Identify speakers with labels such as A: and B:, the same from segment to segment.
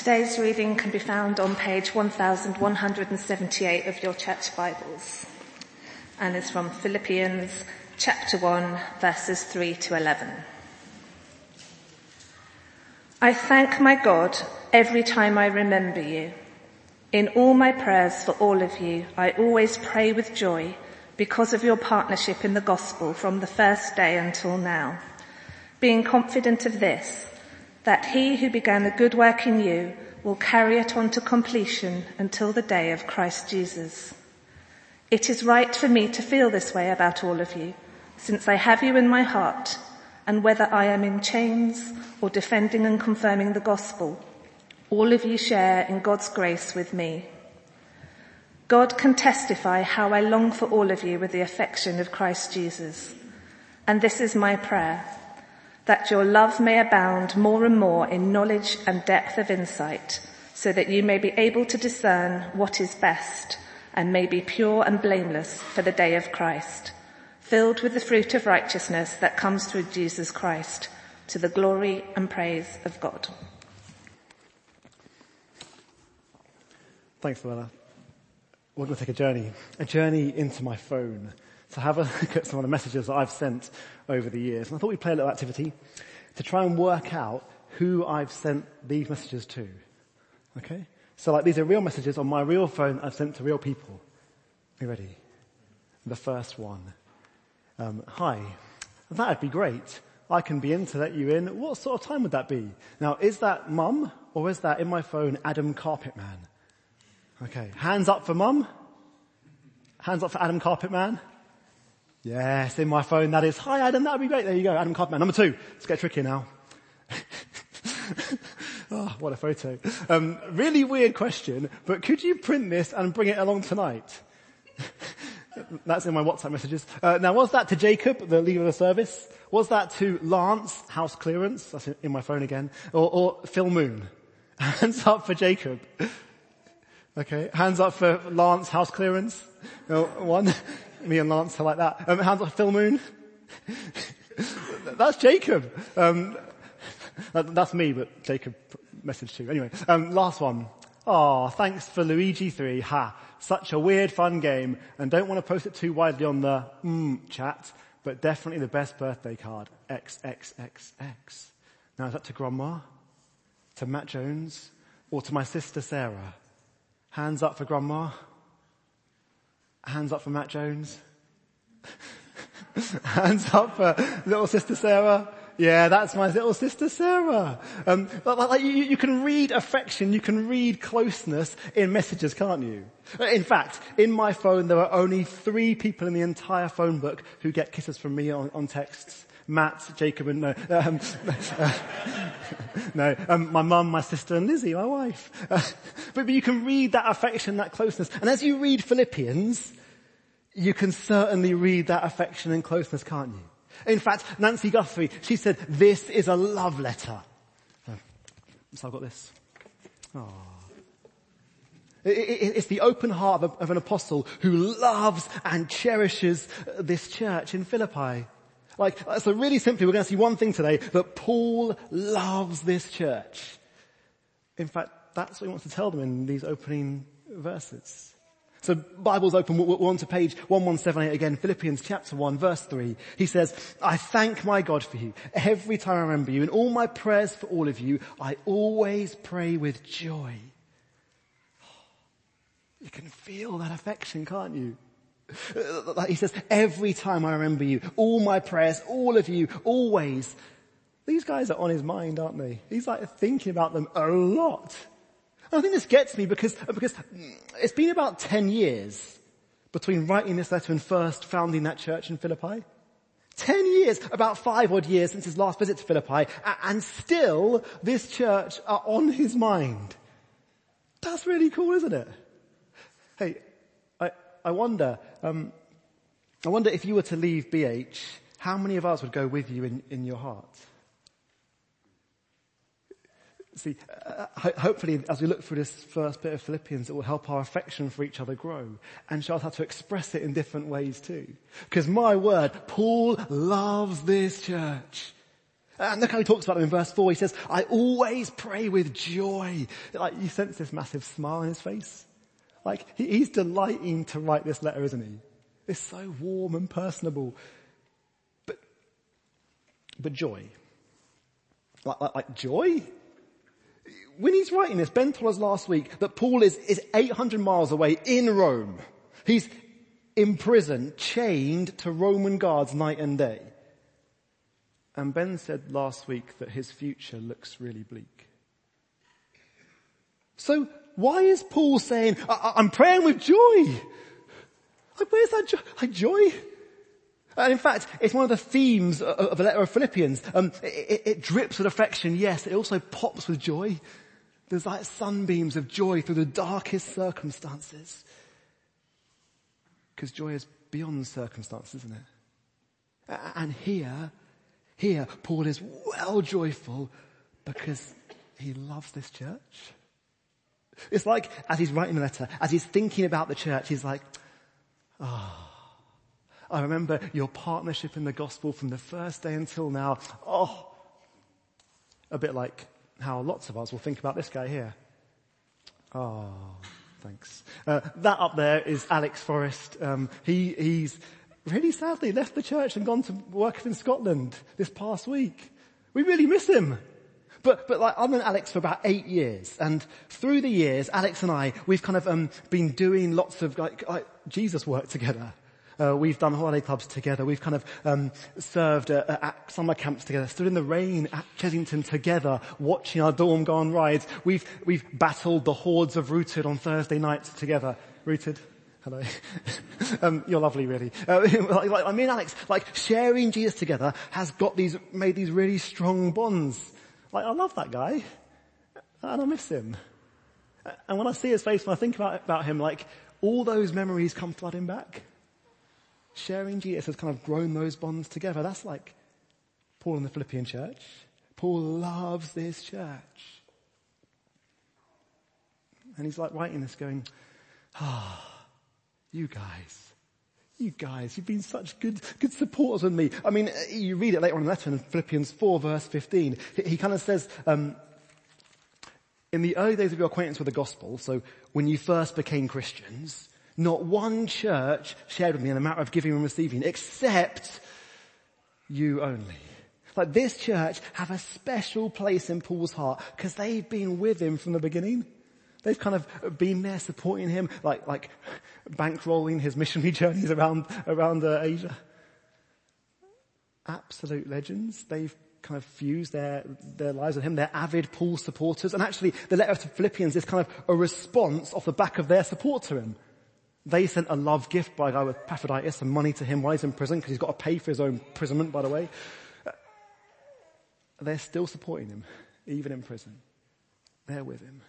A: Today's reading can be found on page 1178 of your church Bibles and is from Philippians chapter 1 verses 3 to 11. I thank my God every time I remember you. In all my prayers for all of you, I always pray with joy because of your partnership in the gospel from the first day until now, being confident of this, that he who began a good work in you will carry it on to completion until the day of Christ Jesus. It is right for me to feel this way about all of you, since I have you in my heart, and whether I am in chains or defending and confirming the gospel, all of you share in God's grace with me. God can testify how I long for all of you with the affection of Christ Jesus. And this is my prayer, that your love may abound more and more in knowledge and depth of insight, so that you may be able to discern what is best and may be pure and blameless for the day of Christ, filled with the fruit of righteousness that comes through Jesus Christ, to the glory and praise of God.
B: Thanks, Luella we're going to take a journey, a journey into my phone to have a look at some of the messages that I've sent over the years. And I thought we'd play a little activity to try and work out who I've sent these messages to. Okay? So like these are real messages on my real phone I've sent to real people. Are you ready? The first one. Um, hi. That'd be great. I can be in to let you in. What sort of time would that be? Now, is that mum or is that in my phone Adam Carpetman? Okay, hands up for mum. Hands up for Adam Carpetman. Yes, in my phone that is, hi Adam, that would be great. There you go, Adam Carpetman. Number two, let's get tricky now. oh, what a photo. Um, really weird question, but could you print this and bring it along tonight? That's in my WhatsApp messages. Uh, now was that to Jacob, the leader of the service? Was that to Lance, house clearance? That's in my phone again. Or, or Phil Moon? Hands up for Jacob. Okay, hands up for Lance house clearance. No, one. Me and Lance are like that. Um, hands up Phil Moon. that's Jacob. Um, that, that's me, but Jacob message too. Anyway, um, last one. Ah, thanks for Luigi 3. Ha. Such a weird fun game and don't want to post it too widely on the mm chat, but definitely the best birthday card. XXXX. Now is that to grandma? To Matt Jones? Or to my sister Sarah? Hands up for grandma. Hands up for Matt Jones. Hands up for little sister Sarah. Yeah, that's my little sister Sarah. Um, like, you, you, can read affection, you can read closeness in messages, can't you? In fact, in my phone, there are only three people in the entire phone book who get kisses from me on, on texts. Matt, Jacob, and no, um, uh, no, um, my mum, my sister, and Lizzie, my wife. Uh, but, but you can read that affection, that closeness, and as you read Philippians, you can certainly read that affection and closeness, can't you? In fact, Nancy Guthrie, she said, this is a love letter. So I've got this. Aww. It's the open heart of an apostle who loves and cherishes this church in Philippi. Like, so really simply, we're going to see one thing today, that Paul loves this church. In fact, that's what he wants to tell them in these opening verses. So Bible's open, we're on to page 1178 again, Philippians chapter 1 verse 3. He says, I thank my God for you. Every time I remember you, in all my prayers for all of you, I always pray with joy. You can feel that affection, can't you? Uh, he says, every time I remember you, all my prayers, all of you, always. These guys are on his mind, aren't they? He's like thinking about them a lot. And I think this gets me because, uh, because it's been about 10 years between writing this letter and first founding that church in Philippi. 10 years, about five odd years since his last visit to Philippi, and still this church are on his mind. That's really cool, isn't it? Hey, I wonder, um, I wonder if you were to leave BH, how many of us would go with you in, in your heart? See, uh, hopefully as we look through this first bit of Philippians, it will help our affection for each other grow and show us how to express it in different ways too. Because my word, Paul loves this church. And look how he talks about them in verse 4. He says, I always pray with joy. Like, you sense this massive smile on his face? Like, he's delighting to write this letter, isn't he? It's so warm and personable. But, but joy. Like, like, like joy? When he's writing this, Ben told us last week that Paul is, is 800 miles away in Rome. He's in prison, chained to Roman guards night and day. And Ben said last week that his future looks really bleak. So why is Paul saying, I- am praying with joy? Like, where's that joy? joy? And in fact, it's one of the themes of the letter of Philippians. Um, it, it, drips with affection, yes. It also pops with joy. There's like sunbeams of joy through the darkest circumstances. Because joy is beyond circumstances, isn't it? And here, here, Paul is well joyful because he loves this church. It's like as he's writing the letter, as he's thinking about the church, he's like, ah, oh, I remember your partnership in the gospel from the first day until now. Oh, a bit like how lots of us will think about this guy here. Oh, thanks. Uh, that up there is Alex Forrest. Um, he, he's really sadly left the church and gone to work in Scotland this past week. We really miss him. But, but like, I've known Alex for about eight years, and through the years, Alex and I, we've kind of um, been doing lots of like, like Jesus work together. Uh, we've done holiday clubs together. We've kind of um, served at, summer camps together. Stood in the rain at Chessington together, watching our dorm go on rides. We've we've battled the hordes of Rooted on Thursday nights together. Rooted. Hello. um, you're lovely, really. Uh, like, like, I mean, Alex, like sharing Jesus together has got these, made these really strong bonds. Like, I love that guy. And I miss him. And when I see his face, when I think about, about him, like, all those memories come flooding back. Sharing Jesus has kind of grown those bonds together. That's like Paul in the Philippian church. Paul loves this church. And he's like writing this going, ah, oh, you guys, you guys, you've been such good, good supporters of me. I mean, you read it later on in the letter in Philippians 4 verse 15. He, he kind of says, um, in the early days of your acquaintance with the gospel, so when you first became Christians, not one church shared with me in the matter of giving and receiving, except you only. Like this church have a special place in Paul's heart because they've been with him from the beginning. They've kind of been there supporting him, like, like bankrolling his missionary journeys around, around uh, Asia. Absolute legends. They've kind of fused their, their lives with him. They're avid Paul supporters. And actually, the letter to Philippians is kind of a response off the back of their support to him. They sent a love gift by a guy with Epaphroditus and money to him while he's in prison because he's got to pay for his own imprisonment, by the way. They're still supporting him, even in prison. They're with him.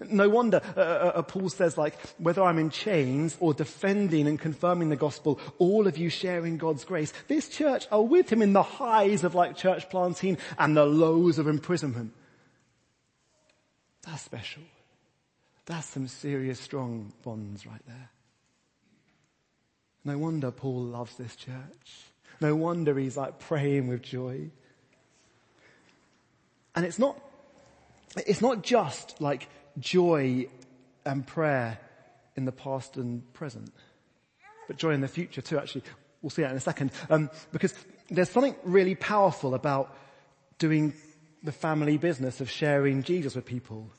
B: No wonder uh, uh, uh, Paul says like, whether I'm in chains or defending and confirming the gospel, all of you sharing God's grace. This church are with him in the highs of like church planting and the lows of imprisonment. That's special. That's some serious strong bonds right there. No wonder Paul loves this church. No wonder he's like praying with joy. And it's not, it's not just like joy and prayer in the past and present, but joy in the future too, actually. We'll see that in a second. Um, because there's something really powerful about doing the family business of sharing Jesus with people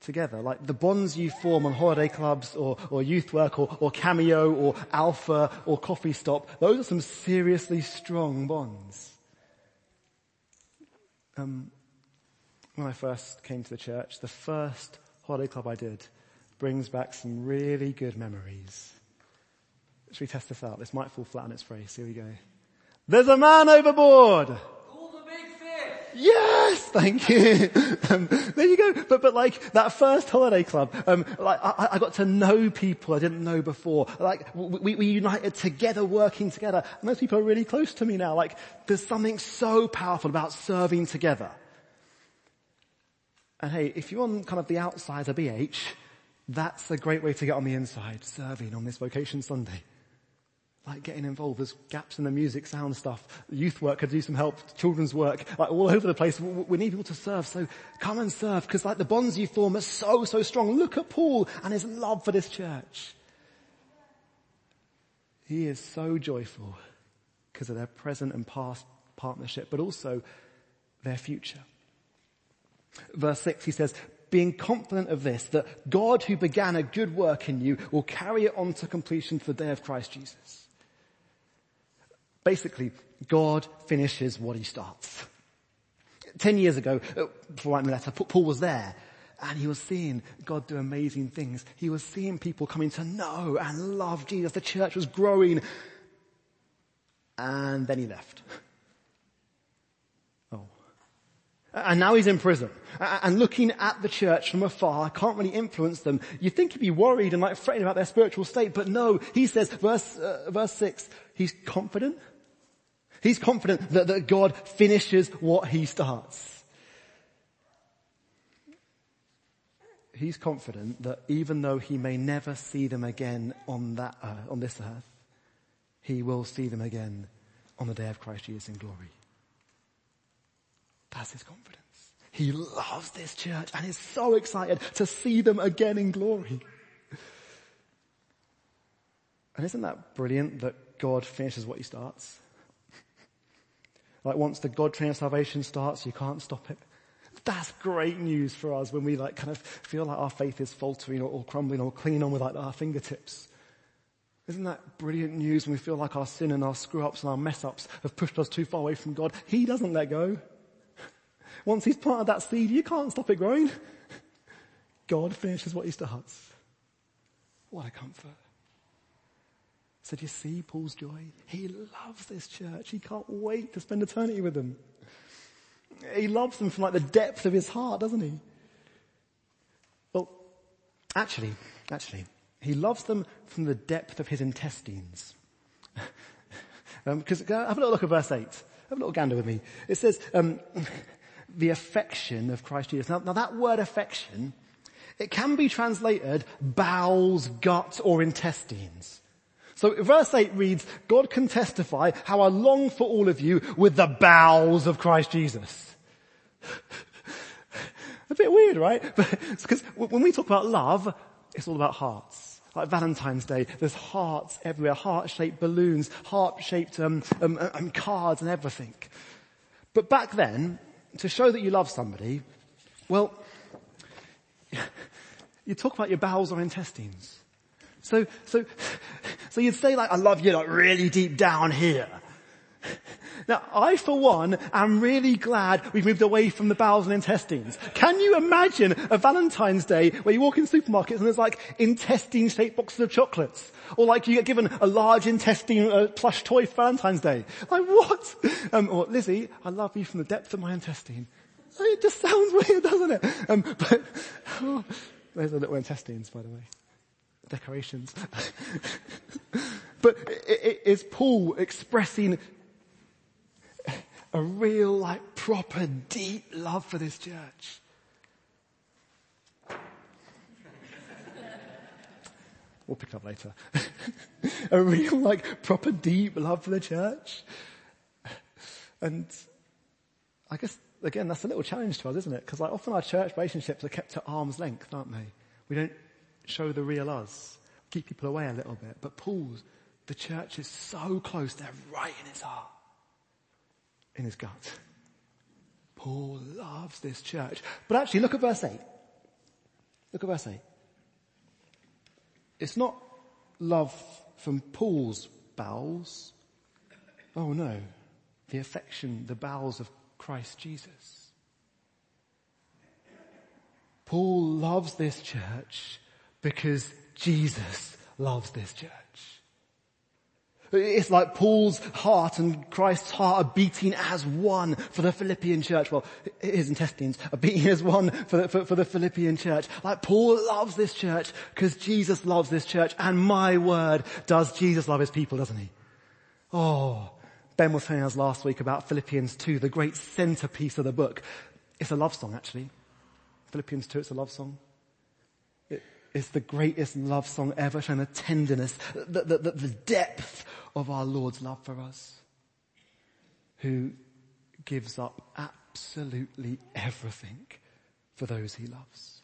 B: together. Like the bonds you form on holiday clubs or, or youth work or, or cameo or alpha or coffee stop, those are some seriously strong bonds. Um, when I first came to the church, the first holiday club I did brings back some really good memories. Should we test this out? This might fall flat on its face. Here we go. There's a man overboard! Yes, thank you. Um, there you go. But but like that first holiday club, um, like I, I, got to know people I didn't know before. Like we, we united together, working together, and those people are really close to me now. Like there's something so powerful about serving together. And hey, if you're on kind of the outside of BH, that's a great way to get on the inside, serving on this Vocation Sunday. like getting involved. There's gaps in the music, sound stuff. Youth work could do some help. Children's work, like all over the place. We need people to serve. So come and serve because like the bonds you form are so, so strong. Look at Paul and his love for this church. He is so joyful because of their present and past partnership, but also their future. Verse six, he says, being confident of this, that God who began a good work in you will carry it on to completion to the day of Christ Jesus. Basically, God finishes what he starts. Ten years ago, uh, before writing the letter, Paul was there and he was seeing God do amazing things. He was seeing people coming to know and love Jesus. The church was growing. And then he left. Oh. And now he's in prison. And looking at the church from afar, can't really influence them. You'd think he'd be worried and like fretting about their spiritual state, but no, he says, verse, uh, verse six, he's confident He's confident that, that God finishes what he starts. He's confident that even though he may never see them again on that, uh, on this earth, he will see them again on the day of Christ Jesus in glory. That's his confidence. He loves this church and is so excited to see them again in glory. And isn't that brilliant that God finishes what he starts? Like once the God train of salvation starts, you can't stop it. That's great news for us when we like kind of feel like our faith is faltering or, or crumbling or clinging on with like our fingertips. Isn't that brilliant news when we feel like our sin and our screw ups and our mess ups have pushed us too far away from God? He doesn't let go. Once he's planted that seed, you can't stop it growing. God finishes what he starts. What a comfort. So do you see Paul's joy? He loves this church. He can't wait to spend eternity with them. He loves them from like the depth of his heart, doesn't he? Well, actually, actually, he loves them from the depth of his intestines. Because um, have a little look at verse 8. Have a little gander with me. It says, um, the affection of Christ Jesus. Now, now that word affection, it can be translated bowels, guts, or intestines. So verse 8 reads, God can testify how I long for all of you with the bowels of Christ Jesus. A bit weird, right? Because when we talk about love, it's all about hearts. Like Valentine's Day, there's hearts everywhere, heart-shaped balloons, heart-shaped um, um, um, cards and everything. But back then, to show that you love somebody, well, you talk about your bowels or intestines. So, so, so you'd say like, I love you like really deep down here. Now, I for one am really glad we've moved away from the bowels and intestines. Can you imagine a Valentine's Day where you walk in supermarkets and there's like intestine-shaped boxes of chocolates? Or like you get given a large intestine uh, plush toy for Valentine's Day? Like what? Um, or Lizzie, I love you from the depth of my intestine. It just sounds weird, doesn't it? Um, but, oh, there's a little intestines, by the way decorations. but is Paul expressing a real, like, proper, deep love for this church? We'll pick up later. a real, like, proper, deep love for the church. And I guess, again, that's a little challenge to us, isn't it? Because like often our church relationships are kept at arm's length, aren't they? We don't show the real us, keep people away a little bit. But Paul's, the church is so close, they're right in his heart, in his gut. Paul loves this church. But actually, look at verse 8. Look at verse 8. It's not love from Paul's bowels. Oh no. The affection, the bowels of Christ Jesus. Paul loves this church because Jesus loves this church. It's like Paul's heart and Christ's heart are beating as one for the Philippian church. Well, his intestines are beating as one for the, for, for the Philippian church. Like Paul loves this church because Jesus loves this church. And my word, does Jesus love his people, doesn't he? Oh, Ben was telling us last week about Philippians 2, the great centerpiece of the book. It's a love song actually. Philippians 2, it's a love song. Is the greatest love song ever, showing the tenderness, the, the, the, the depth of our Lord's love for us. Who gives up absolutely everything for those he loves.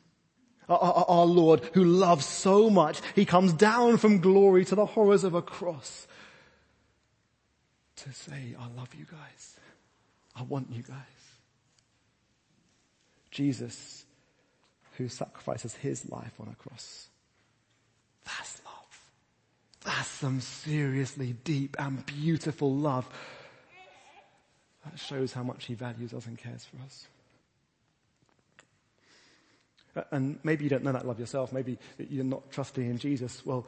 B: Our, our, our, Lord who loves so much, he comes down from glory to the horrors of a cross to say, I love you guys. I want you guys. Jesus who sacrifices his life on a cross. That's love. That's some seriously deep and beautiful love. That shows how much he values us and cares for us. And maybe you don't know that love yourself. Maybe you're not trusting in Jesus. Well,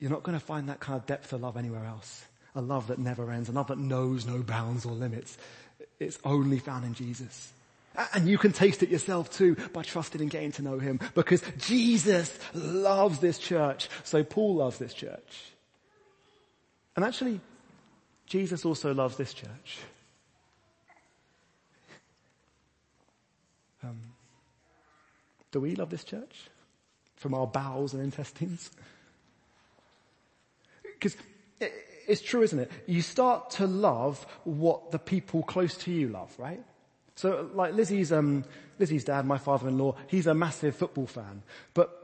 B: you're not going to find that kind of depth of love anywhere else. A love that never ends, a love that knows no bounds or limits. It's only found in Jesus. And you can taste it yourself too by trusting and getting to know Him because Jesus loves this church. So Paul loves this church. And actually, Jesus also loves this church. Um, do we love this church? From our bowels and intestines? Because it's true, isn't it? You start to love what the people close to you love, right? So like Lizzie's, um, Lizzie's dad, my father-in-law, he's a massive football fan. But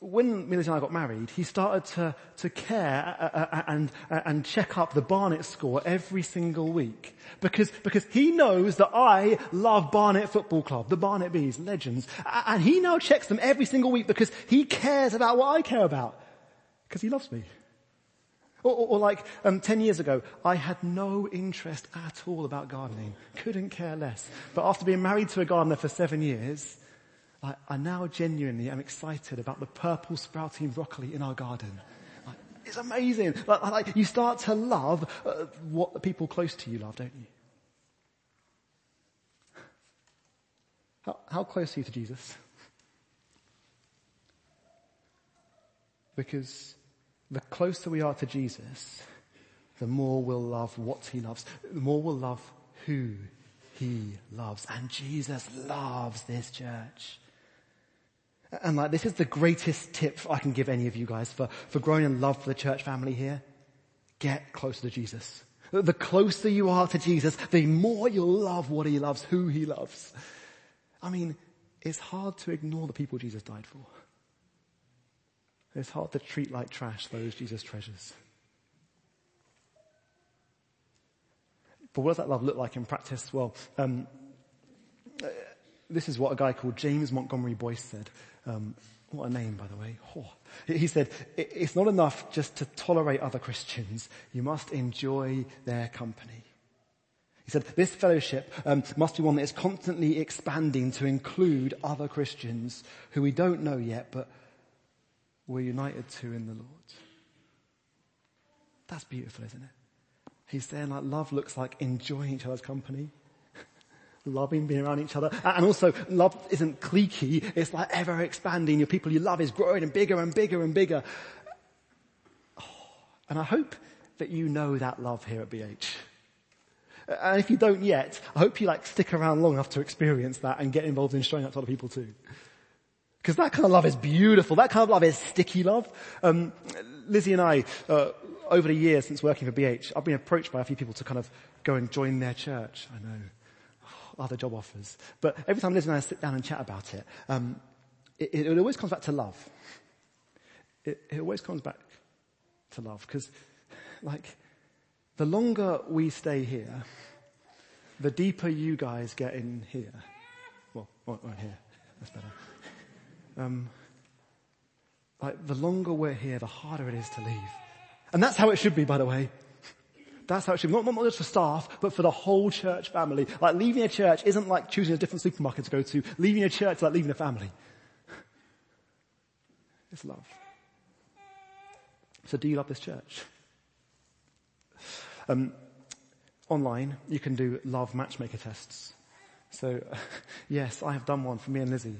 B: when Lizzie and I got married, he started to, to care uh, uh, uh and, and check up the Barnet score every single week. Because, because he knows that I love Barnet Football Club, the Barnet Bees, legends. And he now checks them every single week because he cares about what I care about. Because he loves me. Or, or, or like um, 10 years ago, I had no interest at all about gardening. Couldn't care less. But after being married to a gardener for seven years, I, I now genuinely am excited about the purple sprouting broccoli in our garden. Like, it's amazing. Like, like, you start to love uh, what the people close to you love, don't you? How, how close are you to Jesus? Because the closer we are to Jesus, the more we'll love what he loves, the more we'll love who he loves. And Jesus loves this church. And like, this is the greatest tip I can give any of you guys for, for growing in love for the church family here. Get closer to Jesus. The closer you are to Jesus, the more you'll love what he loves, who he loves. I mean, it's hard to ignore the people Jesus died for. It's hard to treat like trash those Jesus treasures. But what does that love look like in practice? Well, um, this is what a guy called James Montgomery Boice said. Um, what a name, by the way. Oh. He said, it's not enough just to tolerate other Christians. You must enjoy their company. He said, this fellowship um, must be one that is constantly expanding to include other Christians who we don't know yet, but we're united to in the Lord. That's beautiful, isn't it? He's saying like love looks like enjoying each other's company. Loving being around each other. And also, love isn't cliquey. It's like ever expanding. Your people you love is growing and bigger and bigger and bigger. Oh, and I hope that you know that love here at BH. And if you don't yet, I hope you like stick around long enough to experience that and get involved in showing that to other people too. Because that kind of love is beautiful. That kind of love is sticky love. Um, Lizzie and I, uh, over the years since working for BH, I've been approached by a few people to kind of go and join their church. I know. other job offers. But every time Lizzie and I sit down and chat about it, um, it, it, always comes back to love. It, it always comes back to love. Because, like, the longer we stay here, the deeper you guys get in here. Well, well, here. That's better. Um, like the longer we're here, the harder it is to leave. And that's how it should be, by the way. That's how it should be. Not, not just for staff, but for the whole church family. Like leaving a church isn't like choosing a different supermarket to go to. Leaving a church is like leaving a family. It's love. So do you love this church? Um, online, you can do love matchmaker tests. So, yes, I have done one for me and Lizzie.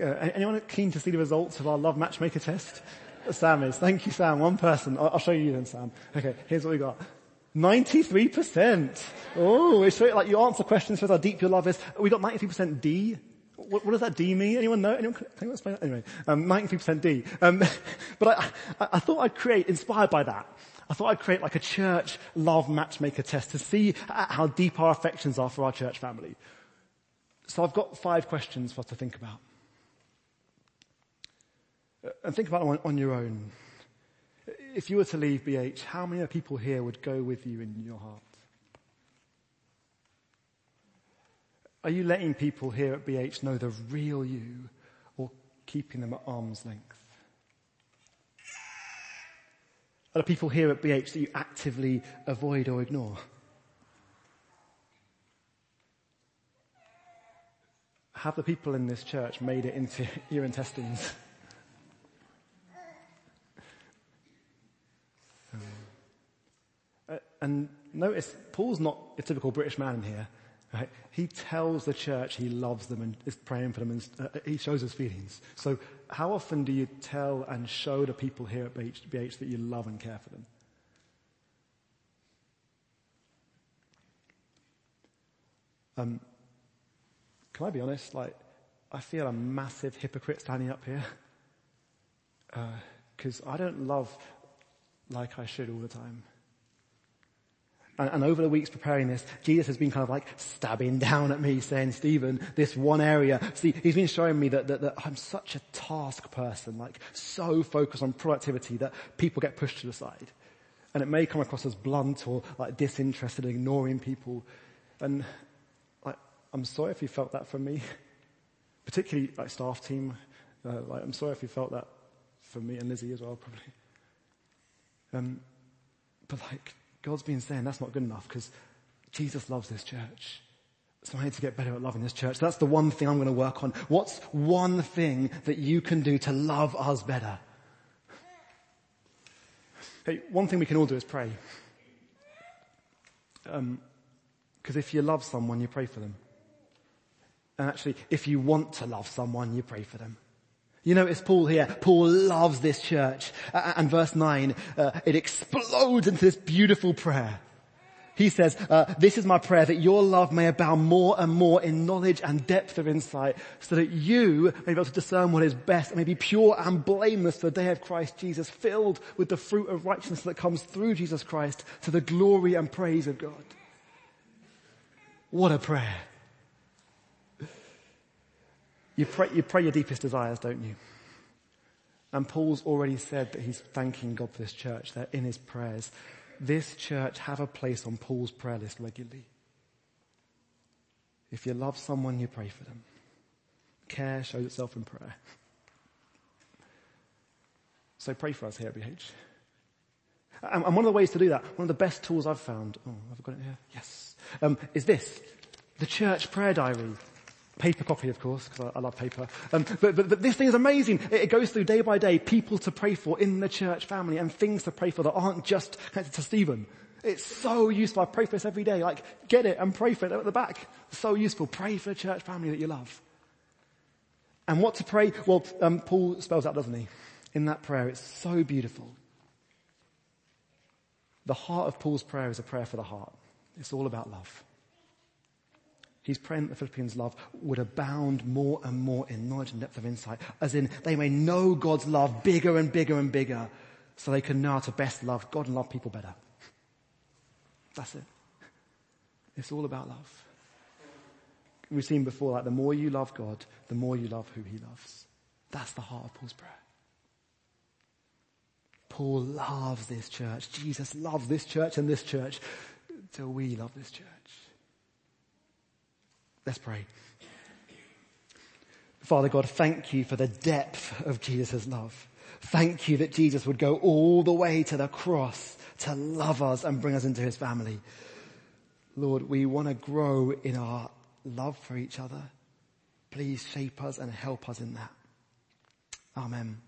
B: Uh, anyone keen to see the results of our love matchmaker test? Sam is. Thank you, Sam. One person. I'll, I'll show you then, Sam. Okay, here's what we got. 93%. Oh, it's like you answer questions for how deep your love is. We got 93% D. What, what, does that D mean? Anyone know? Anyone can explain that? Anyway, um, 93% D. Um, but I, I, I, thought I'd create, inspired by that, I thought I'd create like a church love matchmaker test to see how deep our affections are for our church family. So I've got five questions for us to think about. Uh, and think about it on, on your own. If you were to leave BH, how many people here would go with you in your heart? Are you letting people here at BH know the real you or keeping them at arm's length? Are there people here at BH that you actively avoid or ignore? Have the people in this church made it into your intestines? Um, uh, and notice, Paul's not a typical British man here. Right? He tells the church he loves them and is praying for them and uh, he shows his feelings. So how often do you tell and show the people here at BH, BH that you love and care for them? Um, can I be honest? Like, I feel a massive hypocrite standing up here. Because uh, I don't love like I should all the time. And, and, over the weeks preparing this, Jesus has been kind of like stabbing down at me saying, Stephen, this one area. See, he's been showing me that, that, that I'm such a task person, like so focused on productivity that people get pushed to the side. And it may come across as blunt or like disinterested, ignoring people. And like, I'm sorry if you felt that from me, particularly like staff team. Uh, like, I'm sorry if you felt that from me and Lizzie as well, probably. Um, but like, God's been saying that's not good enough because Jesus loves this church. So I need to get better at loving this church. That's the one thing I'm going to work on. What's one thing that you can do to love us better? Hey, one thing we can all do is pray. Um, because if you love someone, you pray for them. And actually, if you want to love someone, you pray for them. You notice Paul here. Paul loves this church. And verse 9, uh, it explodes into this beautiful prayer. He says, uh, this is my prayer that your love may abound more and more in knowledge and depth of insight so that you may be able to discern what is best and may be pure and blameless for the day of Christ Jesus, filled with the fruit of righteousness that comes through Jesus Christ to the glory and praise of God. What a prayer. You pray, you pray your deepest desires, don't you? And Paul's already said that he's thanking God for this church. That in his prayers. This church have a place on Paul's prayer list regularly. If you love someone, you pray for them. Care shows itself in prayer. So pray for us here at BH. And one of the ways to do that, one of the best tools I've found, oh, have I got it here? Yes. Um, is this. The church prayer diary. Paper copy, of course, because I, I, love paper. Um, but, but, but, this thing is amazing. It, it, goes through day by day people to pray for in the church family and things to pray for that aren't just connected to Stephen. It's so useful. I pray for this every day. Like, get it and pray for it at the back. So useful. Pray for the church family that you love. And what to pray? Well, um, Paul spells out, doesn't he? In that prayer, it's so beautiful. The heart of Paul's prayer is a prayer for the heart. It's all about love. He's praying that the Philippians' love would abound more and more in knowledge and depth of insight, as in they may know God's love bigger and bigger and bigger, so they can know how to best love God and love people better. That's it. It's all about love. We've seen before, like the more you love God, the more you love who he loves. That's the heart of Paul's prayer. Paul loves this church. Jesus loves this church and this church. So we love this church. Let's pray. Father God, thank you for the depth of Jesus' love. Thank you that Jesus would go all the way to the cross to love us and bring us into his family. Lord, we want to grow in our love for each other. Please shape us and help us in that. Amen.